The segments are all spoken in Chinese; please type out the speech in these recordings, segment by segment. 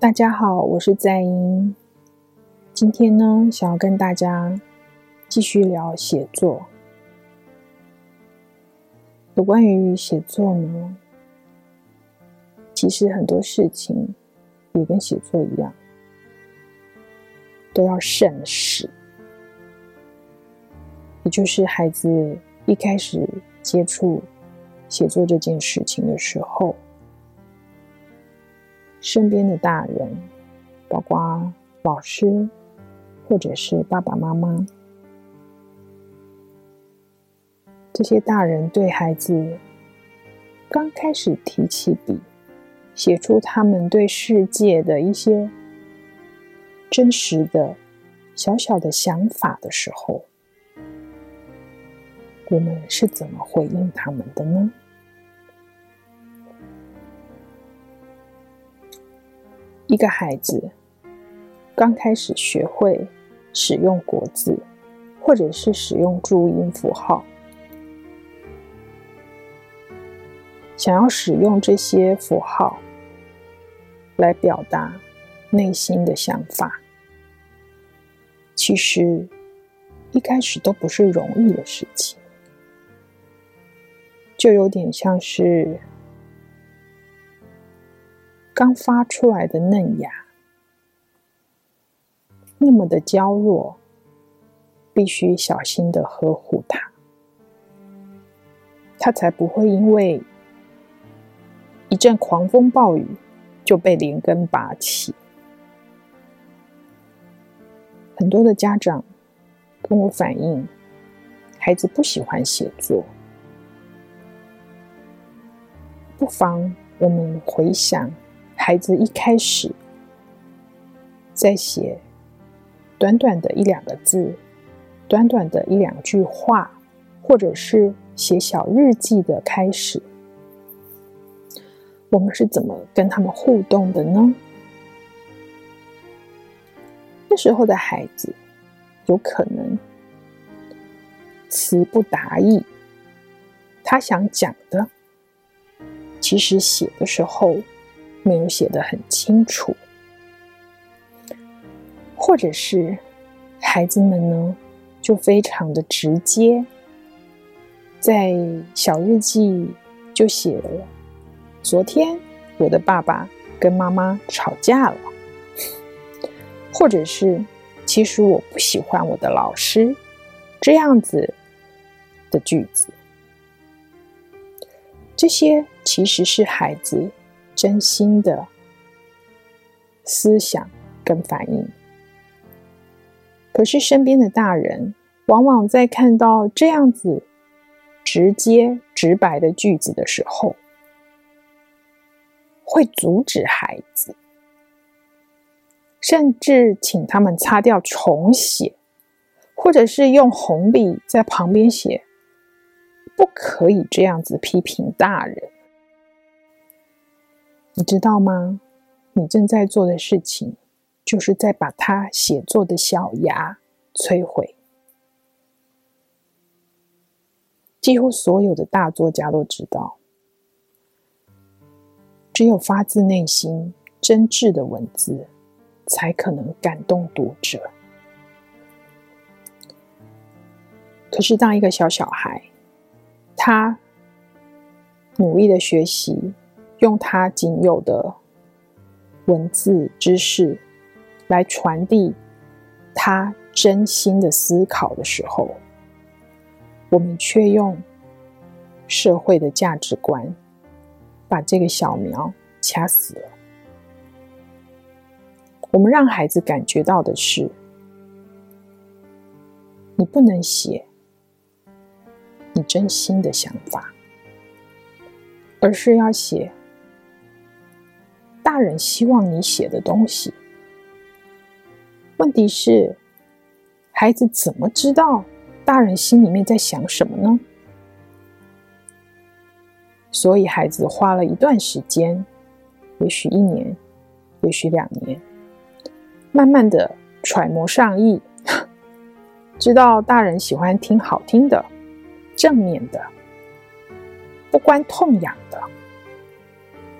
大家好，我是在英。今天呢，想要跟大家继续聊写作。有关于写作呢，其实很多事情也跟写作一样，都要慎始。也就是孩子一开始接触写作这件事情的时候，身边的大人，包括老师或者是爸爸妈妈，这些大人对孩子刚开始提起笔，写出他们对世界的一些真实的小小的想法的时候，我们是怎么回应他们的呢？一个孩子刚开始学会使用国字，或者是使用注音符号，想要使用这些符号来表达内心的想法，其实一开始都不是容易的事情，就有点像是。刚发出来的嫩芽，那么的娇弱，必须小心的呵护它，它才不会因为一阵狂风暴雨就被连根拔起。很多的家长跟我反映，孩子不喜欢写作，不妨我们回想。孩子一开始在写短短的一两个字，短短的一两句话，或者是写小日记的开始，我们是怎么跟他们互动的呢？那时候的孩子有可能词不达意，他想讲的，其实写的时候。没有写得很清楚，或者是孩子们呢，就非常的直接，在小日记就写了：昨天我的爸爸跟妈妈吵架了，或者是其实我不喜欢我的老师，这样子的句子，这些其实是孩子。真心的思想跟反应，可是身边的大人往往在看到这样子直接直白的句子的时候，会阻止孩子，甚至请他们擦掉重写，或者是用红笔在旁边写，不可以这样子批评大人。你知道吗？你正在做的事情，就是在把他写作的小芽摧毁。几乎所有的大作家都知道，只有发自内心、真挚的文字，才可能感动读者。可是，当一个小小孩，他努力的学习。用他仅有的文字知识来传递他真心的思考的时候，我们却用社会的价值观把这个小苗掐死了。我们让孩子感觉到的是，你不能写你真心的想法，而是要写。人希望你写的东西，问题是，孩子怎么知道大人心里面在想什么呢？所以孩子花了一段时间，也许一年，也许两年，慢慢的揣摩上意，知道大人喜欢听好听的、正面的、不关痛痒的。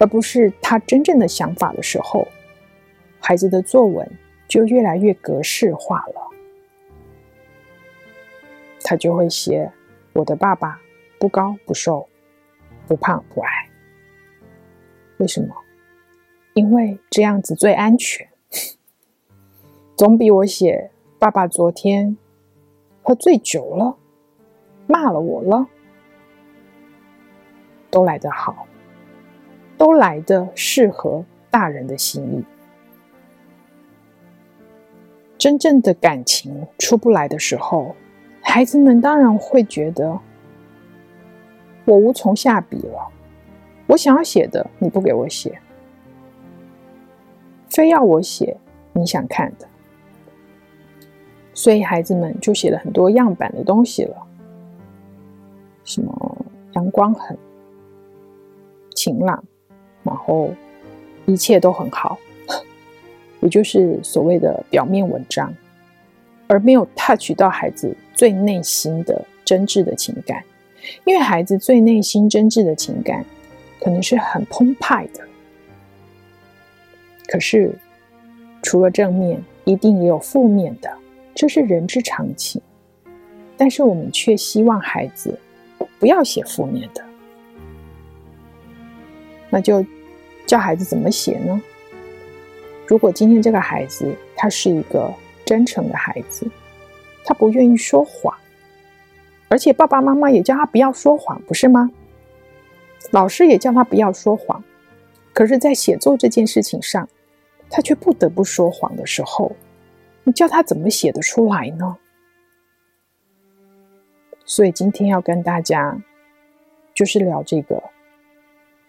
而不是他真正的想法的时候，孩子的作文就越来越格式化了。他就会写：“我的爸爸不高不瘦，不胖不矮。”为什么？因为这样子最安全，总比我写爸爸昨天喝醉酒了，骂了我了，都来得好，都来的适合大人的心意。真正的感情出不来的时候，孩子们当然会觉得我无从下笔了。我想要写的你不给我写，非要我写你想看的，所以孩子们就写了很多样板的东西了。什么阳光很晴朗，然后一切都很好，也就是所谓的表面文章，而没有 touch 到孩子最内心的真挚的情感，因为孩子最内心真挚的情感。可能是很澎湃的，可是除了正面，一定也有负面的，这是人之常情。但是我们却希望孩子不要写负面的，那就教孩子怎么写呢？如果今天这个孩子他是一个真诚的孩子，他不愿意说谎，而且爸爸妈妈也叫他不要说谎，不是吗？老师也叫他不要说谎，可是，在写作这件事情上，他却不得不说谎的时候，你叫他怎么写得出来呢？所以今天要跟大家就是聊这个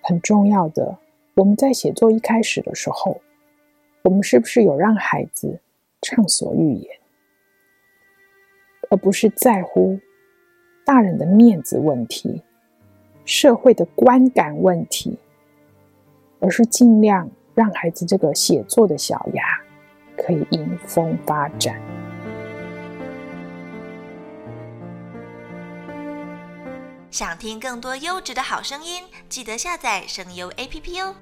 很重要的。我们在写作一开始的时候，我们是不是有让孩子畅所欲言，而不是在乎大人的面子问题？社会的观感问题，而是尽量让孩子这个写作的小芽可以迎风发展。想听更多优质的好声音，记得下载声优 APP 哦。